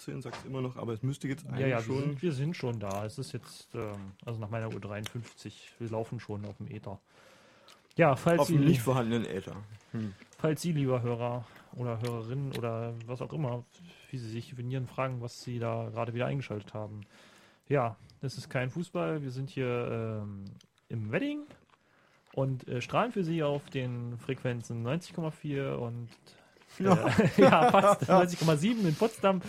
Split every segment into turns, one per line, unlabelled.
18, sagst immer noch, aber es müsste jetzt eigentlich
Ja, ja, wir
schon.
sind, wir sind schon da. Es ist jetzt, ähm, also nach meiner Uhr 53, wir laufen schon auf dem Ether. Ja, falls
auf
Sie,
dem nicht vorhandenen Äther. Hm.
falls Sie, lieber Hörer oder Hörerin oder was auch immer, wie Sie sich definieren, fragen, was Sie da gerade wieder eingeschaltet haben. Ja, das ist kein Fußball. Wir sind hier ähm, im Wedding und äh, strahlen für Sie auf den Frequenzen 90,4 und äh, ja, fast 90,7 in Potsdam.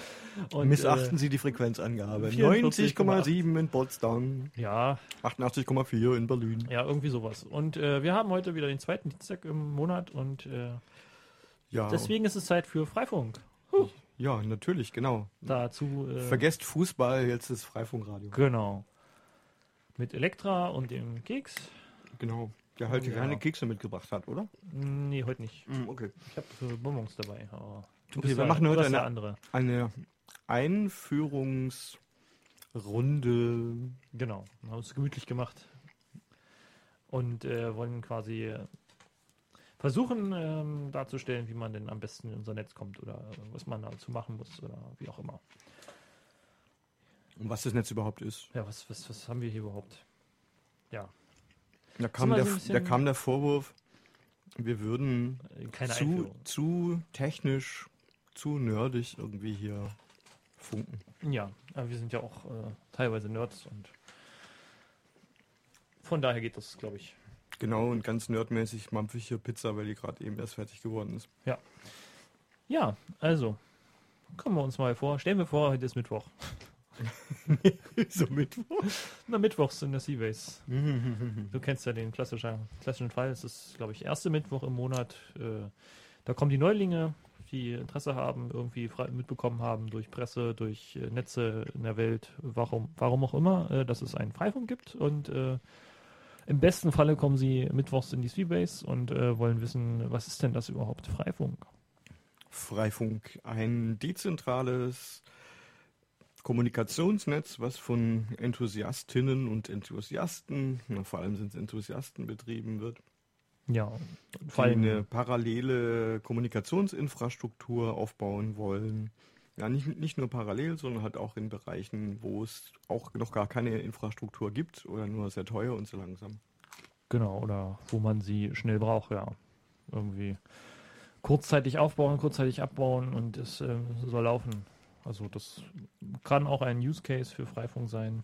Und,
Missachten Sie die Frequenzangabe.
44,8.
90,7 in Potsdam,
Äh, ja,
88,4 in Berlin.
ja, irgendwie sowas. Und äh, wir haben heute wieder den zweiten Dienstag im Monat und äh,
Ja,
deswegen ist es Zeit für Freifunk.
ja, natürlich, genau.
Dazu äh,
Vergesst Fußball, jetzt ist Freifunkradio.
Genau. Mit Elektra und dem Keks.
Genau. Der halt
Ja.
keine Kekse mitgebracht hat, oder?
Nee, heute nicht.
Hm, Okay.
Ich habe äh, Bonbons dabei. Du
Okay,
bist
wir
der-
machen heute eine-
andere.
Eine Einführungsrunde.
Genau. Wir haben es gemütlich gemacht. Und äh, wollen quasi äh, versuchen ähm, darzustellen, wie man denn am besten in unser Netz kommt oder was man dazu machen muss oder wie auch immer.
Und was das Netz überhaupt ist.
Ja, was, was, was haben wir hier überhaupt? Ja,
Da kam, der, da kam der Vorwurf, wir würden
äh, keine
zu,
Einführung.
zu technisch, zu nerdig irgendwie hier funken.
Ja, aber wir sind ja auch äh, teilweise Nerds und von daher geht das, glaube ich.
Genau, und ganz nerdmäßig mampfe ich hier Pizza, weil die gerade eben erst fertig geworden ist.
Ja, also, kommen wir uns mal vor. Stellen wir vor, heute ist Mittwoch.
so Mittwoch.
Na, Mittwochs in der Seabase. Du kennst ja den klassischen, klassischen Fall. Es ist, glaube ich, erste Mittwoch im Monat. Äh, da kommen die Neulinge, die Interesse haben, irgendwie mitbekommen haben durch Presse, durch äh, Netze in der Welt, warum, warum auch immer, äh, dass es einen Freifunk gibt. Und äh, im besten Falle kommen sie mittwochs in die Seabase und äh, wollen wissen, was ist denn das überhaupt, Freifunk?
Freifunk, ein dezentrales Kommunikationsnetz, was von Enthusiastinnen und Enthusiasten, na, vor allem sind es Enthusiasten, betrieben wird.
Ja, vor
die
allem
eine parallele Kommunikationsinfrastruktur aufbauen wollen. Ja, nicht, nicht nur parallel, sondern halt auch in Bereichen, wo es auch noch gar keine Infrastruktur gibt oder nur sehr teuer und so langsam.
Genau, oder wo man sie schnell braucht, ja. Irgendwie kurzzeitig aufbauen, kurzzeitig abbauen und es ähm, soll laufen. Also das kann auch ein Use Case für Freifunk sein.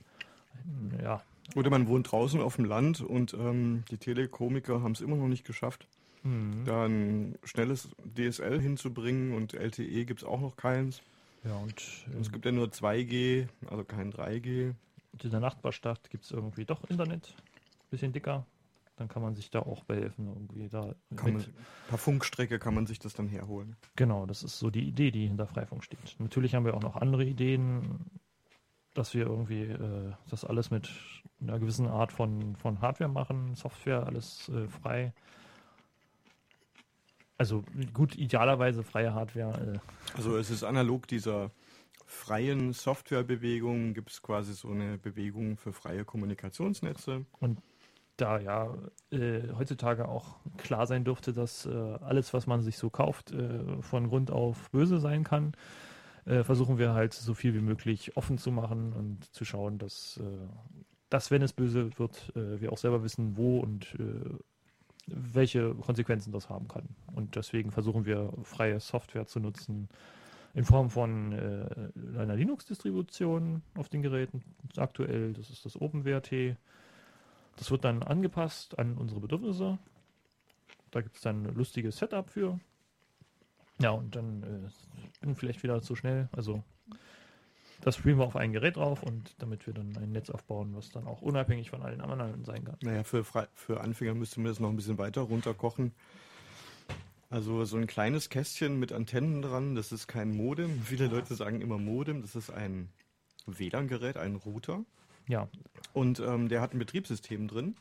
Ja,
Oder man wohnt draußen auf dem Land und ähm, die Telekomiker haben es immer noch nicht geschafft,
mhm.
da ein schnelles DSL hinzubringen und LTE gibt es auch noch keins.
ja und ähm,
Es gibt ja nur 2G, also kein 3G.
in der Nachbarstadt gibt es irgendwie doch Internet, bisschen dicker. Dann kann man sich da auch behelfen, irgendwie da
Kann man, per Funkstrecke kann man sich das dann herholen.
Genau, das ist so die Idee, die hinter Freifunk steht. Natürlich haben wir auch noch andere Ideen, dass wir irgendwie äh, das alles mit einer gewissen Art von, von Hardware machen, Software, alles äh, frei. Also gut, idealerweise freie Hardware. Äh,
Also es ist analog dieser freien Softwarebewegung, gibt es quasi so eine Bewegung für freie Kommunikationsnetze.
Da ja äh, heutzutage auch klar sein dürfte, dass äh, alles, was man sich so kauft, äh, von Grund auf böse sein kann, äh, versuchen wir halt so viel wie möglich offen zu machen und zu schauen, dass, äh, dass wenn es böse wird, äh, wir auch selber wissen, wo und welche Konsequenzen das haben kann. Und deswegen versuchen wir freie Software zu nutzen in Form von einer Linux-Distribution auf den Geräten. Aktuell, das ist das OpenWrt. Das wird dann angepasst an unsere Bedürfnisse. Da gibt es dann ein lustiges Setup für. Ja, und dann äh, bin vielleicht wieder zu schnell. Also das streamen wir auf ein Gerät drauf und damit wir dann ein Netz aufbauen, was dann auch unabhängig von allen anderen sein kann.
Naja, für, Fre- für Anfänger müsste man das noch ein bisschen weiter runterkochen. Also so ein kleines Kästchen mit Antennen dran, das ist kein Modem. Viele Leute sagen immer Modem, das ist ein WLAN-Gerät, ein Router.
Ja,
Und ähm, der hat ein Betriebssystem drin.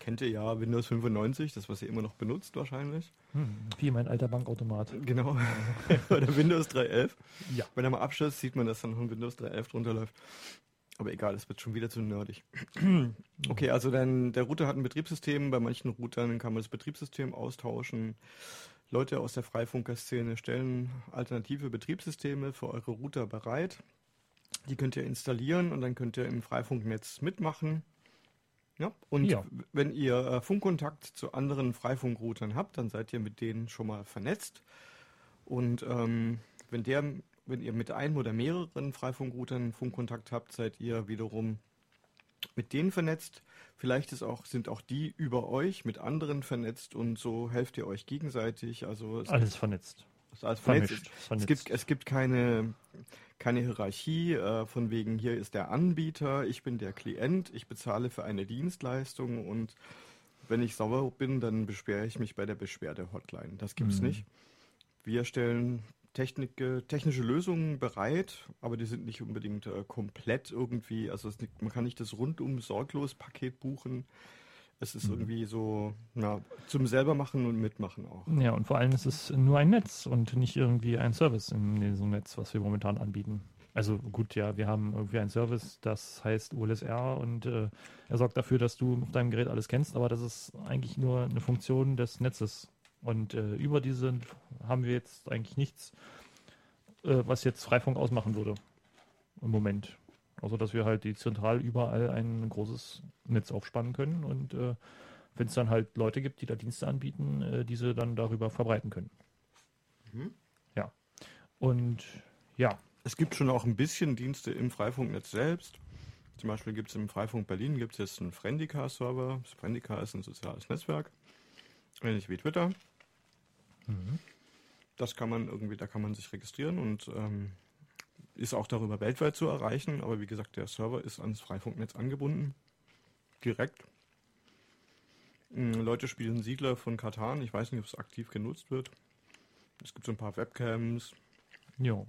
Kennt ihr ja Windows 95, das was ihr immer noch benutzt wahrscheinlich.
hm, wie mein alter Bankautomat.
Genau. Oder Windows 3.11.
Ja.
Wenn er mal abschließt, sieht man, dass dann noch ein Windows 3.11 drunter läuft. Aber egal, es wird schon wieder zu nerdig. okay, also dann, der Router hat ein Betriebssystem. Bei manchen Routern kann man das Betriebssystem austauschen. Leute aus der Freifunker-Szene stellen alternative Betriebssysteme für eure Router bereit. Die könnt ihr installieren und dann könnt ihr im Freifunknetz mitmachen. Ja, und
Ja.
wenn ihr äh, Funkkontakt zu anderen Freifunkroutern habt, dann seid ihr mit denen schon mal vernetzt. Und ähm, wenn, der, wenn ihr mit einem oder mehreren Freifunkroutern Funkkontakt habt, seid ihr wiederum mit denen vernetzt. Vielleicht ist auch, sind auch die über euch mit anderen vernetzt und so helft ihr euch gegenseitig. Also es
Alles vernetzt.
ist alles vernetzt.
Vermischt.
Es
vernetzt.
gibt, es gibt keine, keine Hierarchie äh, von wegen, hier ist der Anbieter, ich bin der Klient, ich bezahle für eine Dienstleistung und wenn ich sauer bin, dann beschwere ich mich bei der Beschwerde-Hotline. Das gibt's
Mhm.
nicht. Wir stellen Technik, technische Lösungen bereit, aber die sind nicht unbedingt äh, komplett irgendwie, also es, man kann nicht das rundum sorglos Paket buchen. Es ist
Mhm.
irgendwie so, na, zum selber machen und mitmachen auch.
Ja, und vor allem ist es nur ein Netz und nicht irgendwie ein Service in diesem Netz, was wir momentan anbieten. Also gut, ja, wir haben irgendwie einen Service, das heißt ULSR und äh, er sorgt dafür, dass du auf deinem Gerät alles kennst, aber das ist eigentlich nur eine Funktion des Netzes. Und äh, über diese haben wir jetzt eigentlich nichts, äh, was jetzt Freifunk ausmachen würde im Moment. Außer dass wir halt die zentral überall ein großes Netz aufspannen können und äh, wenn es dann halt Leute gibt, die da Dienste anbieten, äh, diese dann darüber verbreiten können.
Mhm.
Ja. Und ja,
Es gibt schon auch ein bisschen Dienste im Freifunknetz selbst. Zum Beispiel gibt es im Freifunk Berlin gibt's jetzt einen Friendica-Server. Das Friendica ist ein soziales Netzwerk, ähnlich wie Twitter. Das kann man irgendwie, da kann man sich registrieren und ähm, ist auch darüber weltweit zu erreichen. Aber wie gesagt, der Server ist ans Freifunknetz angebunden. Direkt. Mm, Leute spielen Siedler von Katan. Ich weiß nicht, ob es aktiv genutzt wird. Es gibt so ein paar Webcams,
ja.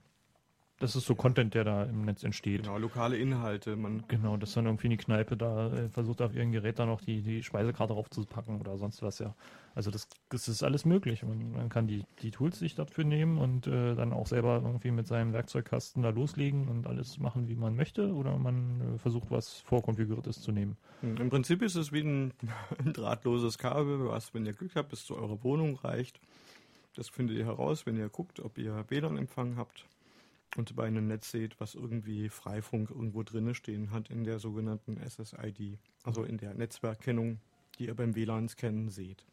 Das ist so Content, der da im Netz entsteht.
Genau, lokale Inhalte. Man,
Genau, dass dann irgendwie eine Kneipe da äh, versucht, auf ihrem Gerät dann noch die, die Speisekarte draufzupacken oder sonst was, ja. Also das, das ist alles möglich. Man, man kann die, die Tools sich dafür nehmen und äh, dann auch selber irgendwie mit seinem Werkzeugkasten da loslegen und alles machen, wie man möchte, oder man äh, versucht, was vorkonfiguriertes zu nehmen.
Im Prinzip ist es wie ein, ein drahtloses Kabel, was, wenn ihr Glück habt, bis zu eurer Wohnung reicht. Das findet ihr heraus, wenn ihr guckt, ob ihr WLAN-Empfang habt und bei einem Netz seht, was irgendwie Freifunk irgendwo drinne stehen hat in der sogenannten SSID, also in der Netzwerkkennung, die ihr beim WLAN-Scannen seht.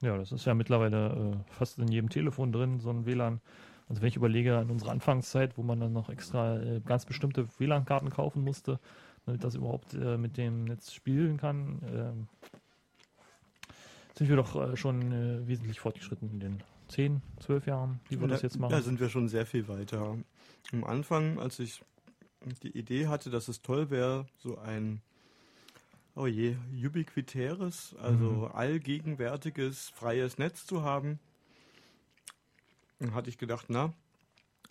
Ja, das ist ja mittlerweile äh, fast in jedem Telefon drin, so ein WLAN. Also wenn ich überlege an unsere Anfangszeit, wo man dann noch extra äh, ganz bestimmte WLAN-Karten kaufen musste, damit das überhaupt äh, mit dem Netz spielen kann, ähm, sind wir doch äh, schon äh, wesentlich fortgeschritten in den 10, 12 Jahren, die wir das jetzt machen.
Da sind wir schon sehr viel weiter. Am Anfang, als ich die Idee hatte, dass es toll wäre, so ein, oh je, ubiquitäres, also
Mhm.
allgegenwärtiges, freies Netz zu haben, dann hatte ich gedacht, na,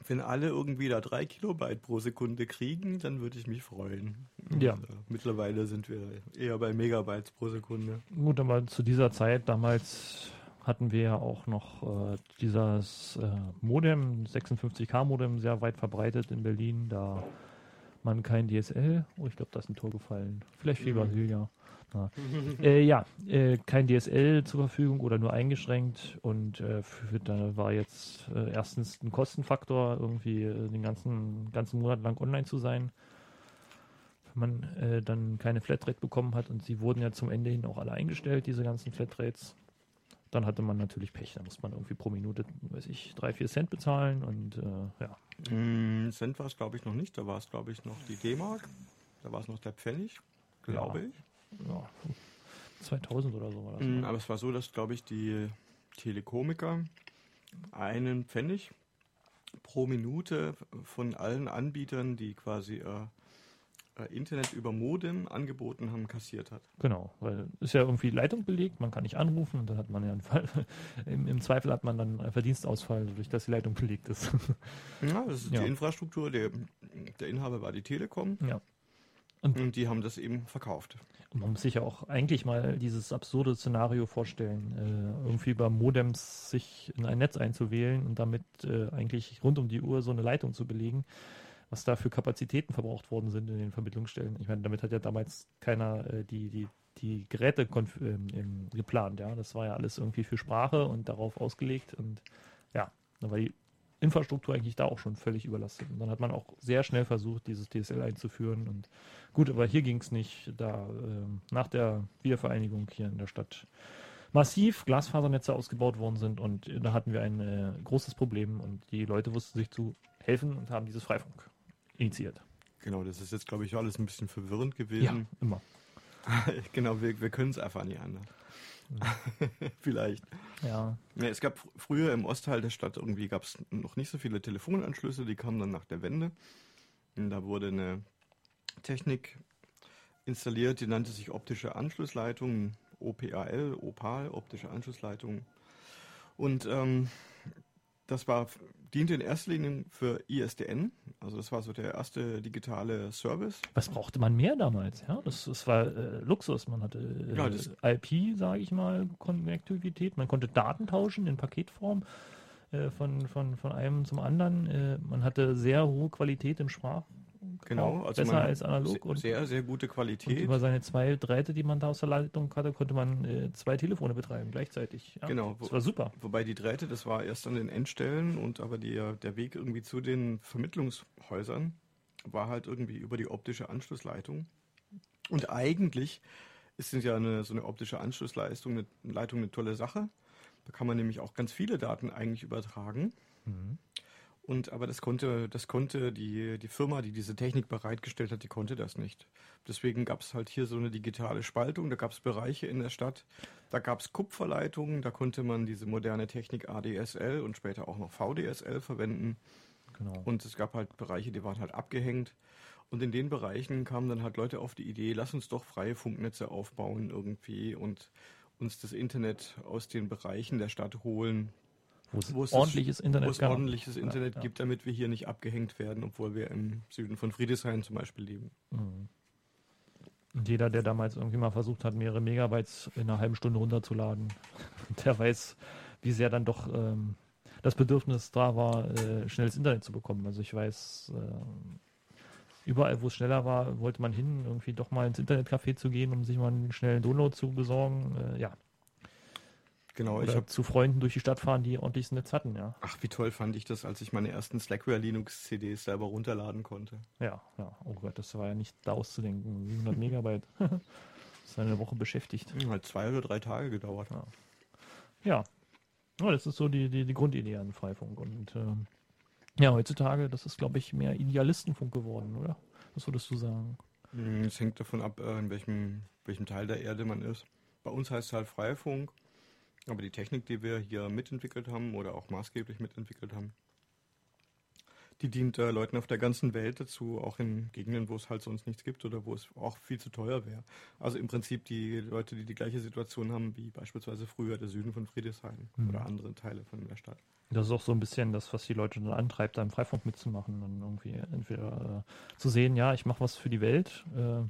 wenn alle irgendwie da drei Kilobyte pro Sekunde kriegen, dann würde ich mich freuen.
Ja.
Und, äh, mittlerweile sind wir eher bei Megabytes pro Sekunde.
Gut, aber zu dieser Zeit, damals hatten wir ja auch noch äh, dieses äh, Modem, 56K Modem, sehr weit verbreitet in Berlin, da man kein DSL, oh, ich glaube, da ist ein Tor gefallen, vielleicht viel
Mhm.
Brasilia. Ja, äh, ja äh, kein DSL zur Verfügung oder nur eingeschränkt. Und äh, für, da war jetzt äh, erstens ein Kostenfaktor, irgendwie den ganzen, ganzen Monat lang online zu sein. Wenn man äh, dann keine Flatrate bekommen hat. Und sie wurden ja zum Ende hin auch alle eingestellt, diese ganzen Flatrates, dann hatte man natürlich Pech. Da muss man irgendwie pro Minute, weiß ich, drei, vier Cent bezahlen und äh, ja.
Mm, Cent war es, glaube ich, noch nicht. Da war es, glaube ich, noch die D-Mark. Da war es noch der Pfennig, glaube
Ja.
ich.
ja 2000 oder so war das.
Mm, Aber es war so, dass, glaube ich, die Telekomiker einen Pfennig pro Minute von allen Anbietern, die quasi äh, Internet über Modem angeboten haben, kassiert hat.
Genau, weil ist ja irgendwie Leitung belegt, man kann nicht anrufen und dann hat man ja einen Fall. Im, Im Zweifel hat man dann einen Verdienstausfall, dadurch, dass die Leitung belegt ist.
Ja, das ist
Ja.
die Infrastruktur. Der, der Inhaber war die Telekom
ja.
und die haben das eben verkauft.
Und man muss sich ja auch eigentlich mal dieses absurde Szenario vorstellen, äh, irgendwie über Modems sich in ein Netz einzuwählen und damit äh, eigentlich rund um die Uhr so eine Leitung zu belegen, was da für Kapazitäten verbraucht worden sind in den Vermittlungsstellen. Ich meine, damit hat ja damals keiner äh, die, die die Geräte ähm, geplant. Ja, das war ja alles irgendwie für Sprache und darauf ausgelegt. Und ja, da war die Infrastruktur eigentlich da auch schon völlig überlastet. Und dann hat man auch sehr schnell versucht, dieses DSL einzuführen. Und gut, aber hier ging es nicht. Da äh, nach der Wiedervereinigung hier in der Stadt massiv Glasfasernetze ausgebaut worden sind und da hatten wir ein äh, großes Problem und die Leute wussten sich zu helfen und haben dieses Freifunk initiiert.
Genau, das ist jetzt, glaube ich, alles ein bisschen verwirrend gewesen. Ja,
immer.
genau, wir, wir können es einfach nicht anders. Vielleicht.
Ja.
ja. Es gab früher im Ostteil der Stadt irgendwie gab es noch nicht so viele Telefonanschlüsse, die kamen dann nach der Wende. Und da wurde eine Technik installiert, die nannte sich optische Anschlussleitung, OPAL, Opal, optische Anschlussleitung. Und ähm, das war, diente in erster Linie für ISDN. Also das war so der erste digitale Service.
Was brauchte man mehr damals? Ja, das, das war äh, Luxus. Man hatte äh, ja, IP, sage ich mal, Konnektivität. Man konnte Daten tauschen in Paketform äh, von, von, von einem zum anderen. Äh, man hatte sehr hohe Qualität im Sprach
Genau,
also besser als analog.
und sehr, sehr gute Qualität. Und
über seine zwei Drähte, die man da aus der Leitung hatte, konnte man äh, zwei Telefone betreiben gleichzeitig.
Ja, genau.
Das war super.
Wobei die Drähte, das war erst an den Endstellen und aber die, der Weg irgendwie zu den Vermittlungshäusern war halt irgendwie über die optische Anschlussleitung. Und eigentlich ist ja eine, so eine optische Anschlussleistung, eine Leitung eine tolle Sache. Da kann man nämlich auch ganz viele Daten eigentlich übertragen. Mhm. Und aber das konnte, das konnte die, die Firma, die diese Technik bereitgestellt hat, die konnte das nicht. Deswegen gab es halt hier so eine digitale Spaltung. Da gab es Bereiche in der Stadt, da gab es Kupferleitungen, da konnte man diese moderne Technik ADSL und später auch noch VDSL verwenden. Genau. Und es gab halt Bereiche, die waren halt abgehängt. Und in den Bereichen kamen dann halt Leute auf die Idee, lass uns doch freie Funknetze aufbauen irgendwie und uns das Internet aus den Bereichen der Stadt holen,
wo es ordentliches Internet,
wo es ordentliches Internet ja, gibt, damit wir hier nicht abgehängt werden, obwohl wir im Süden von Friedrichshain zum Beispiel leben. Mhm.
Und jeder, der damals irgendwie mal versucht hat, mehrere Megabytes in einer halben Stunde runterzuladen, der weiß, wie sehr dann doch ähm, das Bedürfnis da war, äh, schnelles Internet zu bekommen. Also ich weiß, äh, überall, wo es schneller war, wollte man hin, irgendwie doch mal ins Internetcafé zu gehen, um sich mal einen schnellen Download zu besorgen. Äh, ja,
Genau,
Oder ich habe zu Freunden durch die Stadt fahren, die ordentliches Netz hatten, ja.
Ach, wie toll fand ich das, als ich meine ersten Slackware Linux CDs selber runterladen konnte.
Ja, ja. Oh Gott, das war ja nicht da auszudenken. 700 Megabyte. das ist eine Woche beschäftigt.
Hm, hat zwei oder drei Tage gedauert.
Ja. Ja, ja das ist so die, die, die Grundidee an Freifunk. Und äh, ja, heutzutage, das ist, glaube ich, mehr Idealistenfunk geworden, oder? Was würdest du sagen?
Hm, es hängt davon ab, äh, in welchem, welchem Teil der Erde man ist. Bei uns heißt es halt Freifunk. Aber die Technik, die wir hier mitentwickelt haben oder auch maßgeblich mitentwickelt haben, die dient äh, Leuten auf der ganzen Welt dazu, auch in Gegenden, wo es halt sonst nichts gibt oder wo es auch viel zu teuer wäre. Also im Prinzip die Leute, die die gleiche Situation haben wie beispielsweise früher der Süden von Friedrichshain mhm. oder andere Teile von der Stadt.
Das ist auch so ein bisschen das, was die Leute dann antreibt, da im Freifunk mitzumachen und irgendwie entweder äh, zu sehen, ja, ich mache was für die Welt. Äh,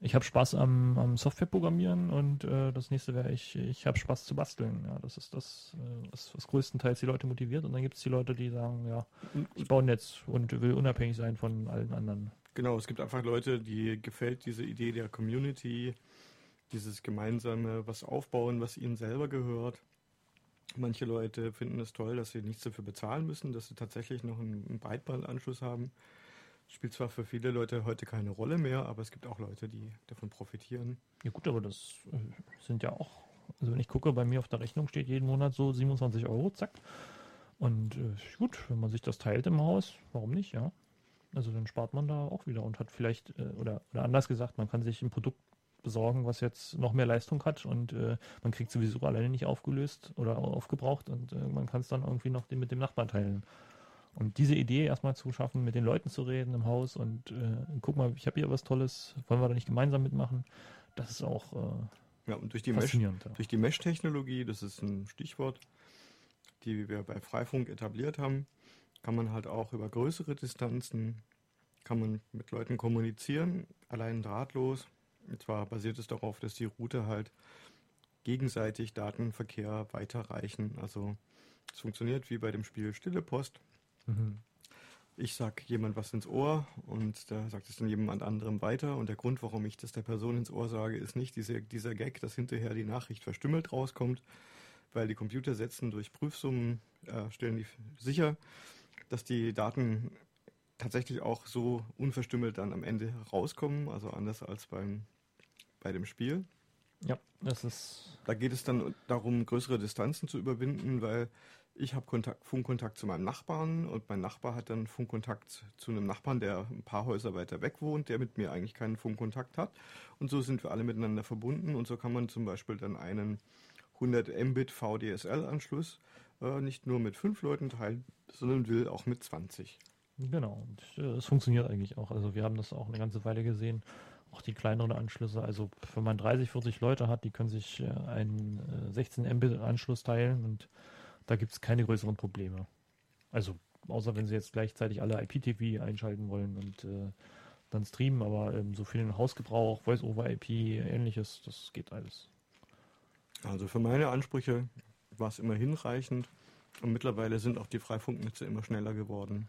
ich habe Spaß am, am Softwareprogrammieren und äh, das nächste wäre, ich, ich habe Spaß zu basteln. Ja, das ist das, äh, was, was größtenteils die Leute motiviert. Und dann gibt es die Leute, die sagen, ja, ich baue ein Netz und will unabhängig sein von allen anderen.
Genau, es gibt einfach Leute, die gefällt diese Idee der Community, dieses gemeinsame was aufbauen, was ihnen selber gehört. Manche Leute finden es toll, dass sie nichts dafür bezahlen müssen, dass sie tatsächlich noch einen Breitbandanschluss haben. Spielt zwar für viele Leute heute keine Rolle mehr, aber es gibt auch Leute, die davon profitieren.
Ja gut, aber das äh, sind ja auch, also wenn ich gucke, bei mir auf der Rechnung steht jeden Monat so 27 Euro, zack. Und äh, gut, wenn man sich das teilt im Haus, warum nicht, ja? Also dann spart man da auch wieder und hat vielleicht, äh, oder, oder anders gesagt, man kann sich ein Produkt besorgen, was jetzt noch mehr Leistung hat und äh, man kriegt sowieso alleine nicht aufgelöst oder aufgebraucht und äh, man kann es dann irgendwie noch mit dem Nachbarn teilen. Und diese Idee erstmal zu schaffen, mit den Leuten zu reden im Haus und äh, guck mal, ich habe hier was Tolles, wollen wir da nicht gemeinsam mitmachen? Das ist auch
äh, ja, und durch die faszinierend. Mesh, Durch die Mesh-Technologie, das ist ein Stichwort, die wir bei Freifunk etabliert haben, kann man halt auch über größere Distanzen, kann man mit Leuten kommunizieren, allein drahtlos. Und zwar basiert es darauf, dass die Route halt gegenseitig Datenverkehr weiterreichen. Also es funktioniert wie bei dem Spiel Stille Post. Mhm. ich sage jemand was ins Ohr und da sagt es dann jemand anderem weiter. Und der Grund, warum ich das der Person ins Ohr sage, ist nicht diese, dieser Gag, dass hinterher die Nachricht verstümmelt rauskommt, weil die Computer setzen durch Prüfsummen, äh, stellen die sicher, dass die Daten tatsächlich auch so unverstümmelt dann am Ende rauskommen, also anders als beim, bei dem Spiel.
Ja, das ist.
Da geht es dann darum, größere Distanzen zu überwinden, weil ich habe Kontakt, Funkkontakt zu meinem Nachbarn und mein Nachbar hat dann Funkkontakt zu einem Nachbarn, der ein paar Häuser weiter weg wohnt, der mit mir eigentlich keinen Funkkontakt hat. Und so sind wir alle miteinander verbunden und so kann man zum Beispiel dann einen 100 Mbit VDSL-Anschluss äh, nicht nur mit fünf Leuten teilen, sondern will auch mit 20.
Genau, und äh, es funktioniert eigentlich auch. Also wir haben das auch eine ganze Weile gesehen. Auch die kleineren Anschlüsse, also wenn man 30, 40 Leute hat, die können sich äh, einen äh, 16 Mbit-Anschluss teilen und da gibt es keine größeren Probleme. Also, außer wenn sie jetzt gleichzeitig alle IPTV einschalten wollen und äh, dann streamen, aber ähm, so für den Hausgebrauch, Voice-over-IP, ähnliches, das geht alles.
Also für meine Ansprüche war es immer hinreichend und mittlerweile sind auch die Freifunknetze immer schneller geworden.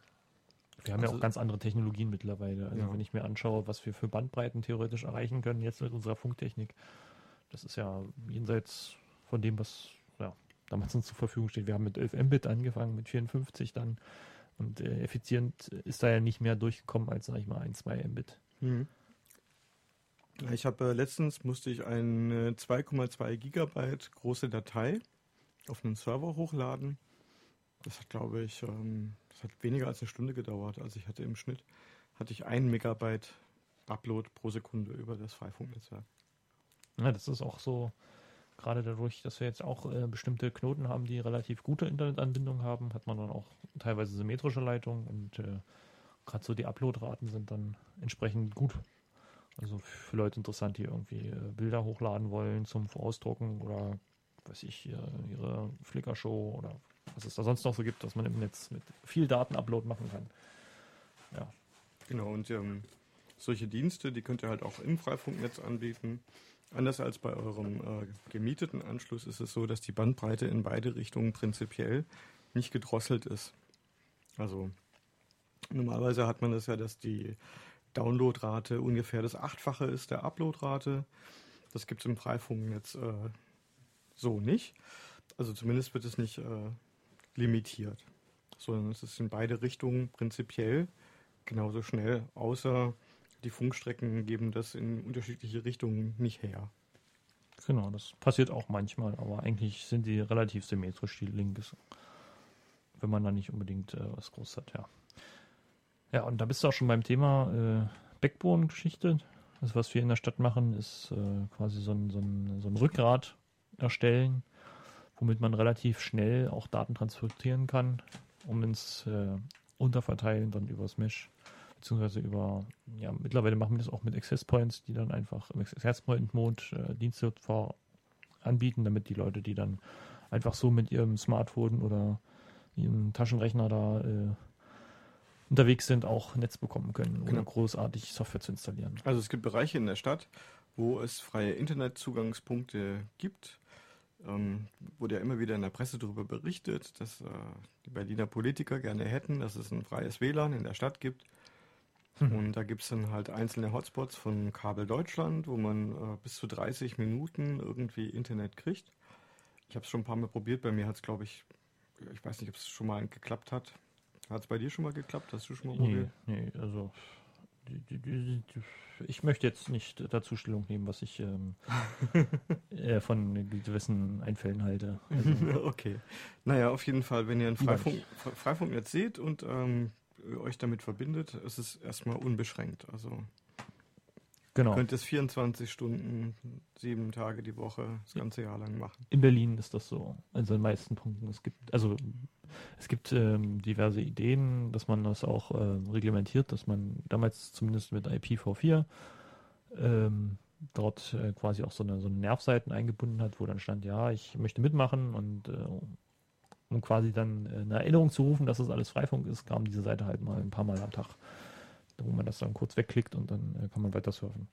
Wir haben also, ja auch ganz andere Technologien mittlerweile. Also ja. wenn ich mir anschaue, was wir für Bandbreiten theoretisch erreichen können jetzt mit unserer Funktechnik, das ist ja jenseits von dem, was damals uns zur Verfügung steht. Wir haben mit 11 Mbit angefangen, mit 54 dann. Und äh, effizient ist da ja nicht mehr durchgekommen als, sag ich mal, 1, 2 Mbit. Mhm.
Ich habe äh, letztens musste ich eine 2,2 Gigabyte große Datei auf einen Server hochladen. Das hat, glaube ich, ähm, das hat weniger als eine Stunde gedauert. Also ich hatte im Schnitt hatte ich ein Megabyte Upload pro Sekunde über das Freifunknetzwerk.
Ja, das ist auch so Gerade dadurch, dass wir jetzt auch äh, bestimmte Knoten haben, die relativ gute Internetanbindung haben, hat man dann auch teilweise symmetrische Leitungen und äh, gerade so die Uploadraten sind dann entsprechend gut. Also für Leute interessant, die irgendwie äh, Bilder hochladen wollen zum Vorausdrucken oder weiß ich, ihre Flickr-Show oder was es da sonst noch so gibt, dass man im Netz mit viel Daten-Upload machen kann.
Ja. Genau, und ähm, solche Dienste, die könnt ihr halt auch im Freifunknetz anbieten. Anders als bei eurem äh, gemieteten Anschluss ist es so, dass die Bandbreite in beide Richtungen prinzipiell nicht gedrosselt ist. Also normalerweise hat man das ja, dass die Downloadrate ungefähr das Achtfache ist der Uploadrate. Das gibt es im Freifunknetz äh, so nicht. Also zumindest wird es nicht äh, limitiert, sondern es ist in beide Richtungen prinzipiell genauso schnell, außer die Funkstrecken geben das in unterschiedliche Richtungen nicht her.
Genau, das passiert auch manchmal, aber eigentlich sind die relativ symmetrisch, die Links. Wenn man da nicht unbedingt äh, was groß hat, ja. Ja, und da bist du auch schon beim Thema äh, Backbone-Geschichte. Das, was wir in der Stadt machen, ist äh, quasi so ein, so, ein, so ein Rückgrat erstellen, womit man relativ schnell auch Daten transportieren kann, um ins äh, Unterverteilen dann übers Mesh beziehungsweise über, ja, mittlerweile machen wir das auch mit Access Points, die dann einfach im Access Point Mode äh, Dienste vor anbieten, damit die Leute, die dann einfach so mit ihrem Smartphone oder ihrem Taschenrechner da äh, unterwegs sind, auch Netz bekommen können, ohne genau. großartig Software zu installieren.
Also es gibt Bereiche in der Stadt, wo es freie Internetzugangspunkte gibt. Ähm, wurde ja immer wieder in der Presse darüber berichtet, dass äh, die Berliner Politiker gerne hätten, dass es ein freies WLAN in der Stadt gibt. Mhm. Und da gibt es dann halt einzelne Hotspots von Kabel Deutschland, wo man äh, bis zu 30 Minuten irgendwie Internet kriegt. Ich habe es schon ein paar Mal probiert. Bei mir hat es, glaube ich, ich weiß nicht, ob es schon mal geklappt hat. Hat es bei dir schon mal geklappt? Hast du schon mal probiert?
Nee, nee also ich möchte jetzt nicht dazu Stellung nehmen, was ich ähm, äh, von gewissen Einfällen halte.
Also, okay. Naja, auf jeden Fall, wenn ihr ein Freifunk, Freifunknetz seht und ähm, euch damit verbindet, ist es erstmal unbeschränkt. Also genau. könnt es 24 Stunden, sieben Tage die Woche, das ganze Jahr lang machen.
In Berlin ist das so. Also in den meisten Punkten. Es gibt, also es gibt ähm, diverse Ideen, dass man das auch äh, reglementiert, dass man damals zumindest mit IPv4 ähm, dort äh, quasi auch so eine, so eine Nervseiten eingebunden hat, wo dann stand, ja, ich möchte mitmachen und äh, um quasi dann äh, eine Erinnerung zu rufen, dass das alles Freifunk ist, kam diese Seite halt mal ein paar Mal am Tag, wo man das dann kurz wegklickt und dann äh, kann man weiter surfen.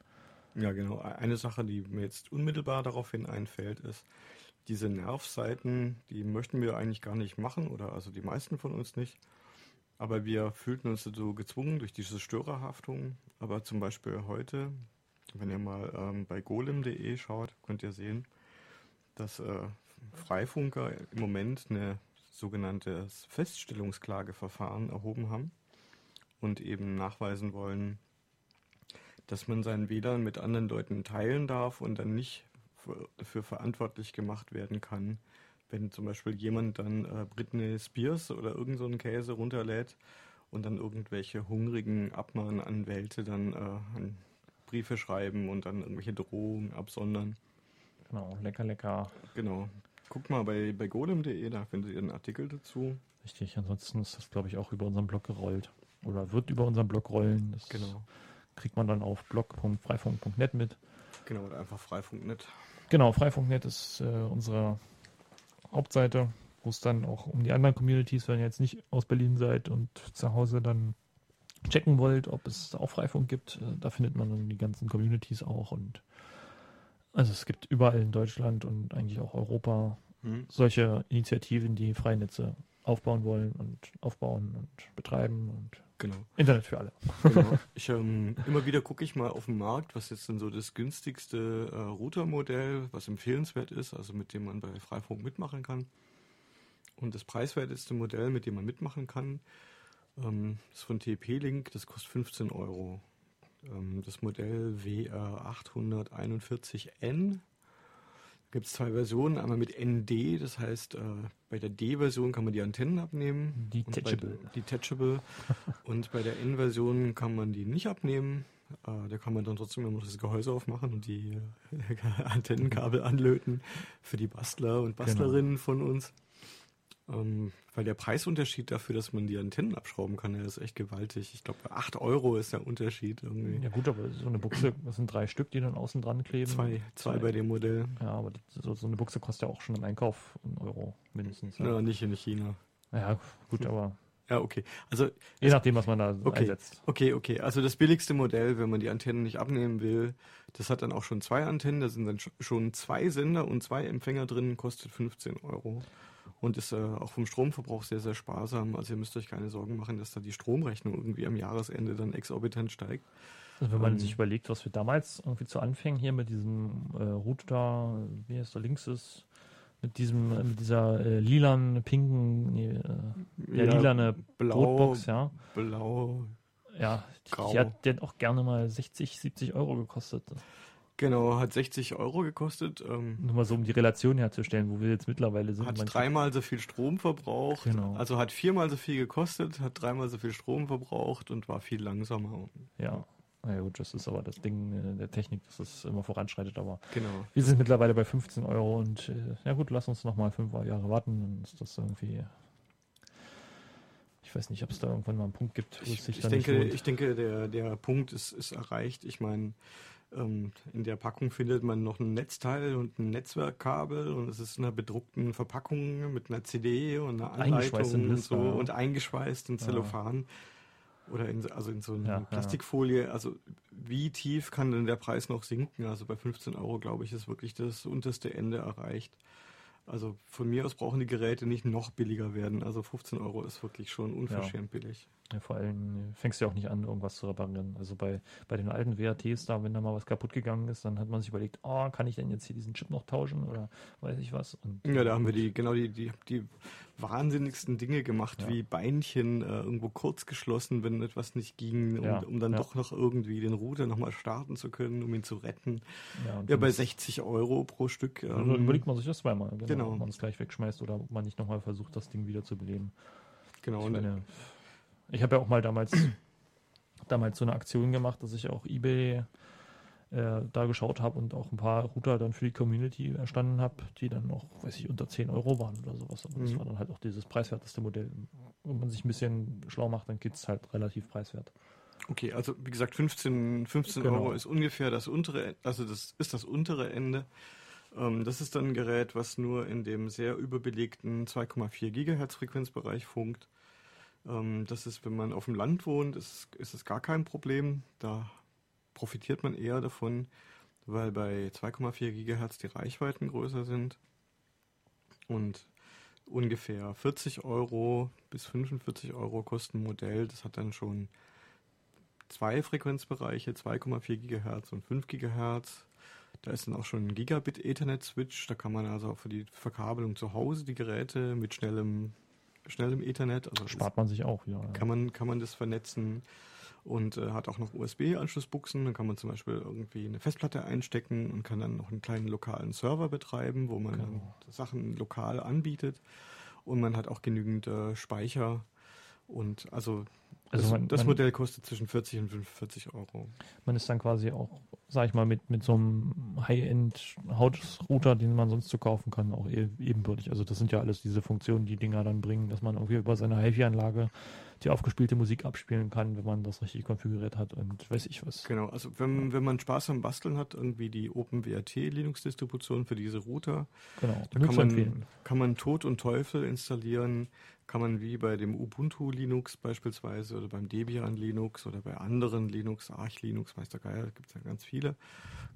Ja, genau. Eine Sache, die mir jetzt unmittelbar daraufhin einfällt, ist, diese Nervseiten, die möchten wir eigentlich gar nicht machen oder also die meisten von uns nicht. aber wir fühlten uns so gezwungen durch diese Störerhaftung. Aber zum Beispiel heute, wenn ihr mal ähm, bei golem.de schaut, könnt ihr sehen, dass äh, Freifunker im Moment eine sogenanntes Feststellungsklageverfahren erhoben haben und eben nachweisen wollen, dass man seinen WLAN mit anderen Leuten teilen darf und dann nicht dafür verantwortlich gemacht werden kann, wenn zum Beispiel jemand dann äh, Britney Spears oder irgend so einen Käse runterlädt und dann irgendwelche hungrigen Abmahnanwälte dann äh, Briefe schreiben und dann irgendwelche Drohungen absondern.
Genau, lecker, lecker.
Genau. Guck mal bei, bei golem.de, da findet ihr einen Artikel dazu.
Richtig, ansonsten ist das, glaube ich, auch über unseren Blog gerollt. Oder wird über unseren Blog rollen. Das
Genau.
kriegt man dann auf blog.freifunk.net mit.
Genau, oder einfach freifunk.net.
Genau, Freifunk.net ist äh, unsere Hauptseite, wo es dann auch um die anderen Communities, wenn ihr jetzt nicht aus Berlin seid und zu Hause dann checken wollt, ob es auch Freifunk gibt, äh, da findet man dann die ganzen Communities auch und also es gibt überall in Deutschland und eigentlich auch Europa
Hm?
solche Initiativen, die Freinetze aufbauen wollen und aufbauen und betreiben und
Genau.
Internet für alle.
genau. Ich, ähm, immer wieder gucke ich mal auf den Markt, was jetzt denn so das günstigste äh, Routermodell, was empfehlenswert ist, also mit dem man bei Freifunk mitmachen kann. Und das preiswerteste Modell, mit dem man mitmachen kann, ähm, ist von TP-Link, das kostet 15 Euro. Ähm, das Modell WR841N gibt es zwei Versionen, einmal mit ND, das heißt, äh, bei der D-Version kann man die Antennen abnehmen.
Detachable.
Und bei der- Detachable. und bei der N-Version kann man die nicht abnehmen. Äh, da kann man dann trotzdem immer noch das Gehäuse aufmachen und die äh, Antennenkabel anlöten für die Bastler und Bastlerinnen von uns. Ähm, weil der Preisunterschied dafür, dass man die Antennen abschrauben kann, der ist echt gewaltig. Ich glaube, 8 Euro ist der Unterschied irgendwie.
Ja gut, aber so eine Buchse, das sind drei Stück, die dann außen dran kleben.
Zwei, zwei bei dem Modell.
Ja, aber so, so eine Buchse kostet ja auch schon im Einkauf einen Euro mindestens.
Ja, nicht in China.
Ja, gut, aber
Ja, okay. Also
je nachdem, was man da
Okay.
einsetzt.
Okay, okay. Also das billigste Modell, wenn man die Antennen nicht abnehmen will, das hat dann auch schon zwei Antennen, da sind dann sch- schon zwei Sender und zwei Empfänger drin, kostet 15 Euro. Und ist äh, auch vom Stromverbrauch sehr, sehr sparsam. Also ihr müsst euch keine Sorgen machen, dass da die Stromrechnung irgendwie am Jahresende dann exorbitant steigt.
Also wenn man
Ähm.
sich überlegt, was wir damals irgendwie zu Anfängen hier mit diesem äh, Router, wie heißt der links ist, mit diesem, äh, mit dieser äh, lilan, pinken, nee, äh, ja, lilane
blau,
Brotbox, ja.
blau.
Ja, die, die hat, die hat auch gerne mal 60, 70 Euro gekostet.
Genau, hat 60 Euro gekostet. Ähm,
Nur mal so, um die Relation herzustellen, wo wir jetzt mittlerweile sind.
hat dreimal so viel Strom verbraucht.
Genau.
Also hat viermal so viel gekostet, hat dreimal so viel Strom verbraucht und war viel langsamer.
Ja. Na ja, gut, das ist aber das Ding äh, der Technik, dass es immer voranschreitet, aber
Genau.
wir sind mittlerweile bei 15 Euro und äh, ja gut, lass uns nochmal fünf Jahre warten, dann ist das irgendwie. Ich weiß nicht, ob es da irgendwann mal einen Punkt gibt, wo es
Ich,
sich
ich
dann
denke, ich denke, der, der Punkt ist, ist erreicht. Ich meine, in der Packung findet man noch ein Netzteil und ein Netzwerkkabel und es ist in einer bedruckten Verpackung mit einer CD und einer Anleitung und so
ja.
und eingeschweißt in
Ja.
Zellophan oder in, also in so einer
Ja, ja.
Plastikfolie. Also wie tief kann denn der Preis noch sinken? Also bei 15 Euro, glaube ich, ist wirklich das unterste Ende erreicht. Also von mir aus brauchen die Geräte nicht noch billiger werden. Also 15 Euro ist wirklich schon unverschämt billig.
Ja, vor allem äh, fängst du ja auch nicht an, irgendwas zu reparieren. Also bei, bei den alten WATs da, wenn da mal was kaputt gegangen ist, dann hat man sich überlegt, oh, kann ich denn jetzt hier diesen Chip noch tauschen oder weiß ich was? Und,
Ja, da haben wir die, genau die, die, die wahnsinnigsten Dinge gemacht,
Ja.
wie Beinchen äh, irgendwo kurz geschlossen, wenn etwas nicht ging, um,
Ja,
um dann
ja.
doch noch irgendwie den Router nochmal starten zu können, um ihn zu retten.
ja,
Ja, bei
ist-
60 Euro pro Stück. Ähm,
überlegt man sich das zweimal, genau,
Genau.
ob man es gleich wegschmeißt oder ob man nicht nochmal versucht, das Ding wieder zu beleben.
genau.
Ich meine, ich habe ja auch mal damals, damals so eine Aktion gemacht, dass ich auch eBay äh, da geschaut habe und auch ein paar Router dann für die Community erstanden habe, die dann auch, weiß ich, unter 10 Euro waren oder sowas. Aber das
Mhm.
war dann halt auch dieses preiswerteste Modell. Wenn man sich ein bisschen schlau macht, dann geht es halt relativ preiswert.
okay, also wie gesagt, 15, 15
Genau.
Euro ist ungefähr das untere, also das ist das untere Ende. Ähm, das ist dann ein Gerät, was nur in dem sehr überbelegten 2,4 Gigahertz Frequenzbereich funkt. Ähm, das ist, wenn man auf dem Land wohnt, ist, ist es gar kein Problem. Da profitiert man eher davon, weil bei 2,4 Gigahertz die Reichweiten größer sind. Und ungefähr 40 Euro bis 45 Euro kostet ein Modell. Das hat dann schon zwei Frequenzbereiche, 2,4 Gigahertz und 5 Gigahertz. Da ist dann auch schon ein Gigabit Ethernet-Switch. Da kann man also auch für die Verkabelung zu Hause die Geräte mit schnellem, schnellem Ethernet. Also
Spart man sich auch, ja.
kann man, kann man das vernetzen und äh, hat auch noch USB-Anschlussbuchsen. Dann kann man zum Beispiel irgendwie eine Festplatte einstecken und kann dann noch einen kleinen lokalen Server betreiben, wo man
Genau.
Sachen lokal anbietet. Und man hat auch genügend äh, Speicher. Und also,
Also
das,
man-
das
man-
Modell kostet zwischen 40 und 45 Euro.
Man ist dann quasi auch, sag ich mal, mit, mit so einem High-End-Hausrouter, den man sonst so kaufen kann, auch e- ebenbürtig. Also das sind ja alles diese Funktionen, die Dinger dann bringen, dass man irgendwie über seine HiFi-Anlage die aufgespielte Musik abspielen kann, wenn man das richtig konfiguriert hat und weiß ich was.
Genau, also wenn, wenn man Spaß am Basteln hat, irgendwie die OpenWRT Linux-Distribution für diese Router,
Genau,
Da kann
zu
man,
empfehlen.
kann man Tod und Teufel installieren, kann man wie bei dem Ubuntu Linux beispielsweise oder beim Debian Linux oder bei anderen Linux, Arch Linux, Meister Geier, gibt es ja ganz viele,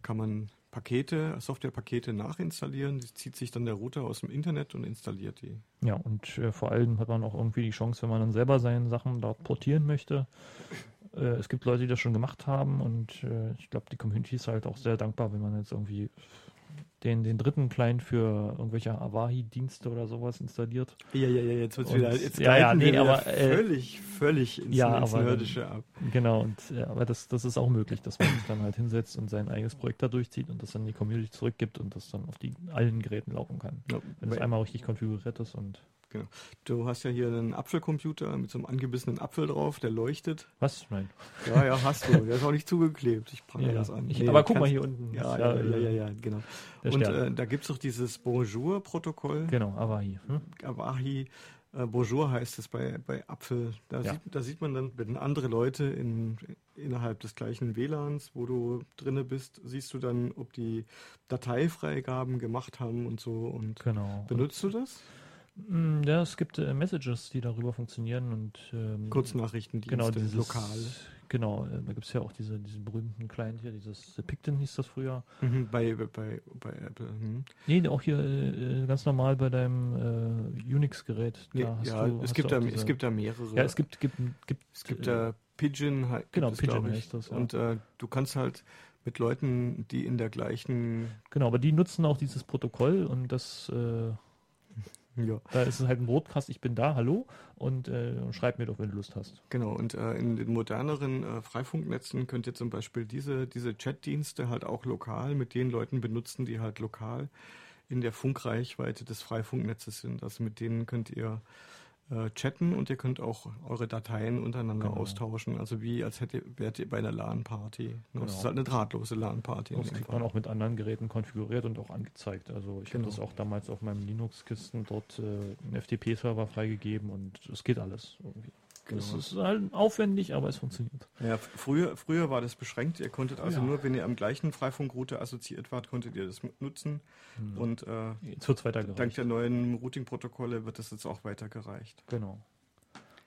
kann man Pakete, Softwarepakete nachinstallieren, die zieht sich dann der Router aus dem Internet und installiert die.
Ja, und äh, vor allem hat man auch irgendwie die Chance, wenn man dann selber seine Sachen dort portieren möchte. Äh, es gibt Leute, die das schon gemacht haben und äh, ich glaube, die Community ist halt auch sehr dankbar, wenn man jetzt irgendwie den, den dritten Client für irgendwelche Avahi-Dienste oder sowas installiert.
Ja, ja, ja, jetzt wird's
Und-
wieder, jetzt
ja, ja, nee, aber, äh,
völlig, völlig ins,
ja,
ins
aber-
Nerdische ab.
Genau, und äh, aber das, das ist auch möglich, dass man sich dann halt hinsetzt und sein eigenes Projekt da durchzieht und das dann in die Community zurückgibt und das dann auf die allen Geräten laufen kann.
Ja,
Wenn es einmal richtig konfiguriert ist und
du hast ja hier einen Apfelcomputer mit so einem angebissenen Apfel drauf, der leuchtet.
was? Nein.
Ja, ja, hast du. Der ist auch nicht zugeklebt. Ich prangere
Ja,
das an.
Ich,
Nee,
aber guck mal hier unten.
Ja,
ist
ja, ja,
äh,
ja, ja, genau. Und äh, da gibt es doch dieses Bonjour-Protokoll.
genau, Avahi. Hm?
Avahi, äh, Bonjour heißt es bei, bei Apfel. Da,
Ja.
sieht, da sieht man dann, wenn andere Leute in, innerhalb des gleichen WLANs, wo du drinne bist, siehst du dann, ob die Dateifreigaben gemacht haben und so. Und
Genau.
benutzt du das?
Mm, Ja, es gibt äh, Messages, die darüber funktionieren und ähm,
Kurznachrichtendienste,
genau, dieses,
lokal.
Genau, äh, da gibt es ja auch diese, diesen berühmten Client hier, dieses äh, Picton hieß das früher.
Mhm, bei, bei, bei Apple. Mhm.
Nee, auch hier äh, äh, ganz normal bei deinem äh, Unix-Gerät.
Nee, ja,
du-
es, gibt da,
auch
es
diese-
gibt da mehrere.
Ja, es gibt, gibt, gibt,
Es gibt
äh,
da Pigeon, halt,
genau,
es,
Pigeon heißt das, ja.
Und äh, du kannst halt mit Leuten, die in der gleichen,
Genau, aber die nutzen auch dieses Protokoll und das, äh,
ja,
da ist es halt ein Broadcast, ich bin da, hallo, und äh, schreib mir doch, wenn du Lust hast.
genau. Und äh, in den moderneren äh, Freifunknetzen könnt ihr zum Beispiel diese, diese Chatdienste halt auch lokal mit den Leuten benutzen, die halt lokal in der Funkreichweite des Freifunknetzes sind. Also mit denen könnt ihr äh, chatten und ihr könnt auch eure Dateien untereinander
Genau.
austauschen. Also wie als hätte, wärt ihr bei einer LAN-Party. Es
Genau.
ist halt eine drahtlose LAN-Party.
Das kriegt man auch mit anderen Geräten konfiguriert und auch angezeigt. Also ich
Genau.
habe das auch damals auf meinem Linux-Kisten dort äh, einen FTP-Server freigegeben und es geht alles irgendwie. Es
Genau.
ist halt aufwendig, aber es funktioniert.
Ja, früher, früher war das beschränkt. Ihr konntet also
Ja.
nur, wenn ihr am gleichen Freifunkrouter assoziiert wart, konntet ihr das nutzen. Und äh,
Jetzt wird es weitergereicht.
dank der neuen Routing-Protokolle wird das jetzt auch weitergereicht.
Genau.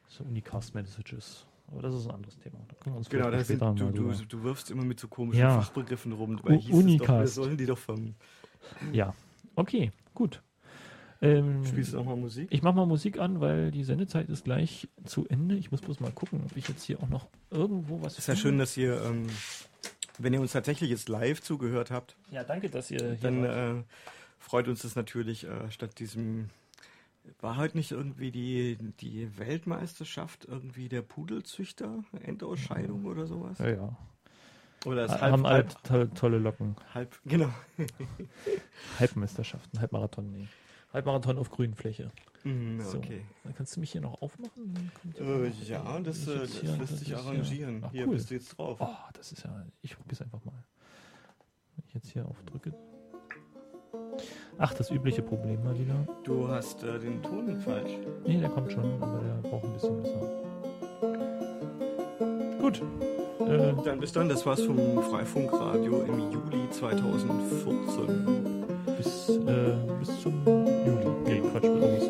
So Unicast Messages. Aber das ist ein anderes Thema. Da
Genau, das sind, du, du, du wirfst immer mit so komischen
Ja.
Fachbegriffen rum.
U-
hieß es doch, wir
Unicast.
sollen die doch vom.
Ja, okay, gut. Ähm,
Spielst du auch mal Musik?
ich mache mal Musik an, weil die Sendezeit ist gleich zu Ende. Ich muss bloß mal gucken, ob ich jetzt hier auch noch irgendwo was
ist ja schön, dass ihr, ähm, wenn ihr uns tatsächlich jetzt live zugehört habt,
Ja, danke, dass ihr hier
dann äh, freut uns das natürlich äh, statt diesem. War heute nicht irgendwie die, die Weltmeisterschaft irgendwie der Pudelzüchter? Endausscheidung oder sowas?
Ja, ja.
Oder ist
haben alle
halb, halb,
to tolle Locken.
halb, genau.
Halbmeisterschaften, Halbmarathon, nee. Halbmarathon auf grünen Fläche.
Mhm,
So.
okay.
Dann kannst du mich hier noch aufmachen?
Äh, ja, das, äh, das
hier-
lässt sich
ist hier-
arrangieren.
Ach,
Hier
cool.
bist du jetzt drauf.
Oh, das ist ja. Ich probier's einfach mal. Wenn ich jetzt hier auf drücke. Ach, das übliche Problem mal wieder.
Du hast äh, den Ton falsch.
Nee, der kommt schon, aber der braucht ein bisschen besser. Gut. Äh,
Dann bis dann, das war's vom Freifunkradio im Juli 2014.
bis, äh, bis zum Juli. Nee, Quatsch, bis.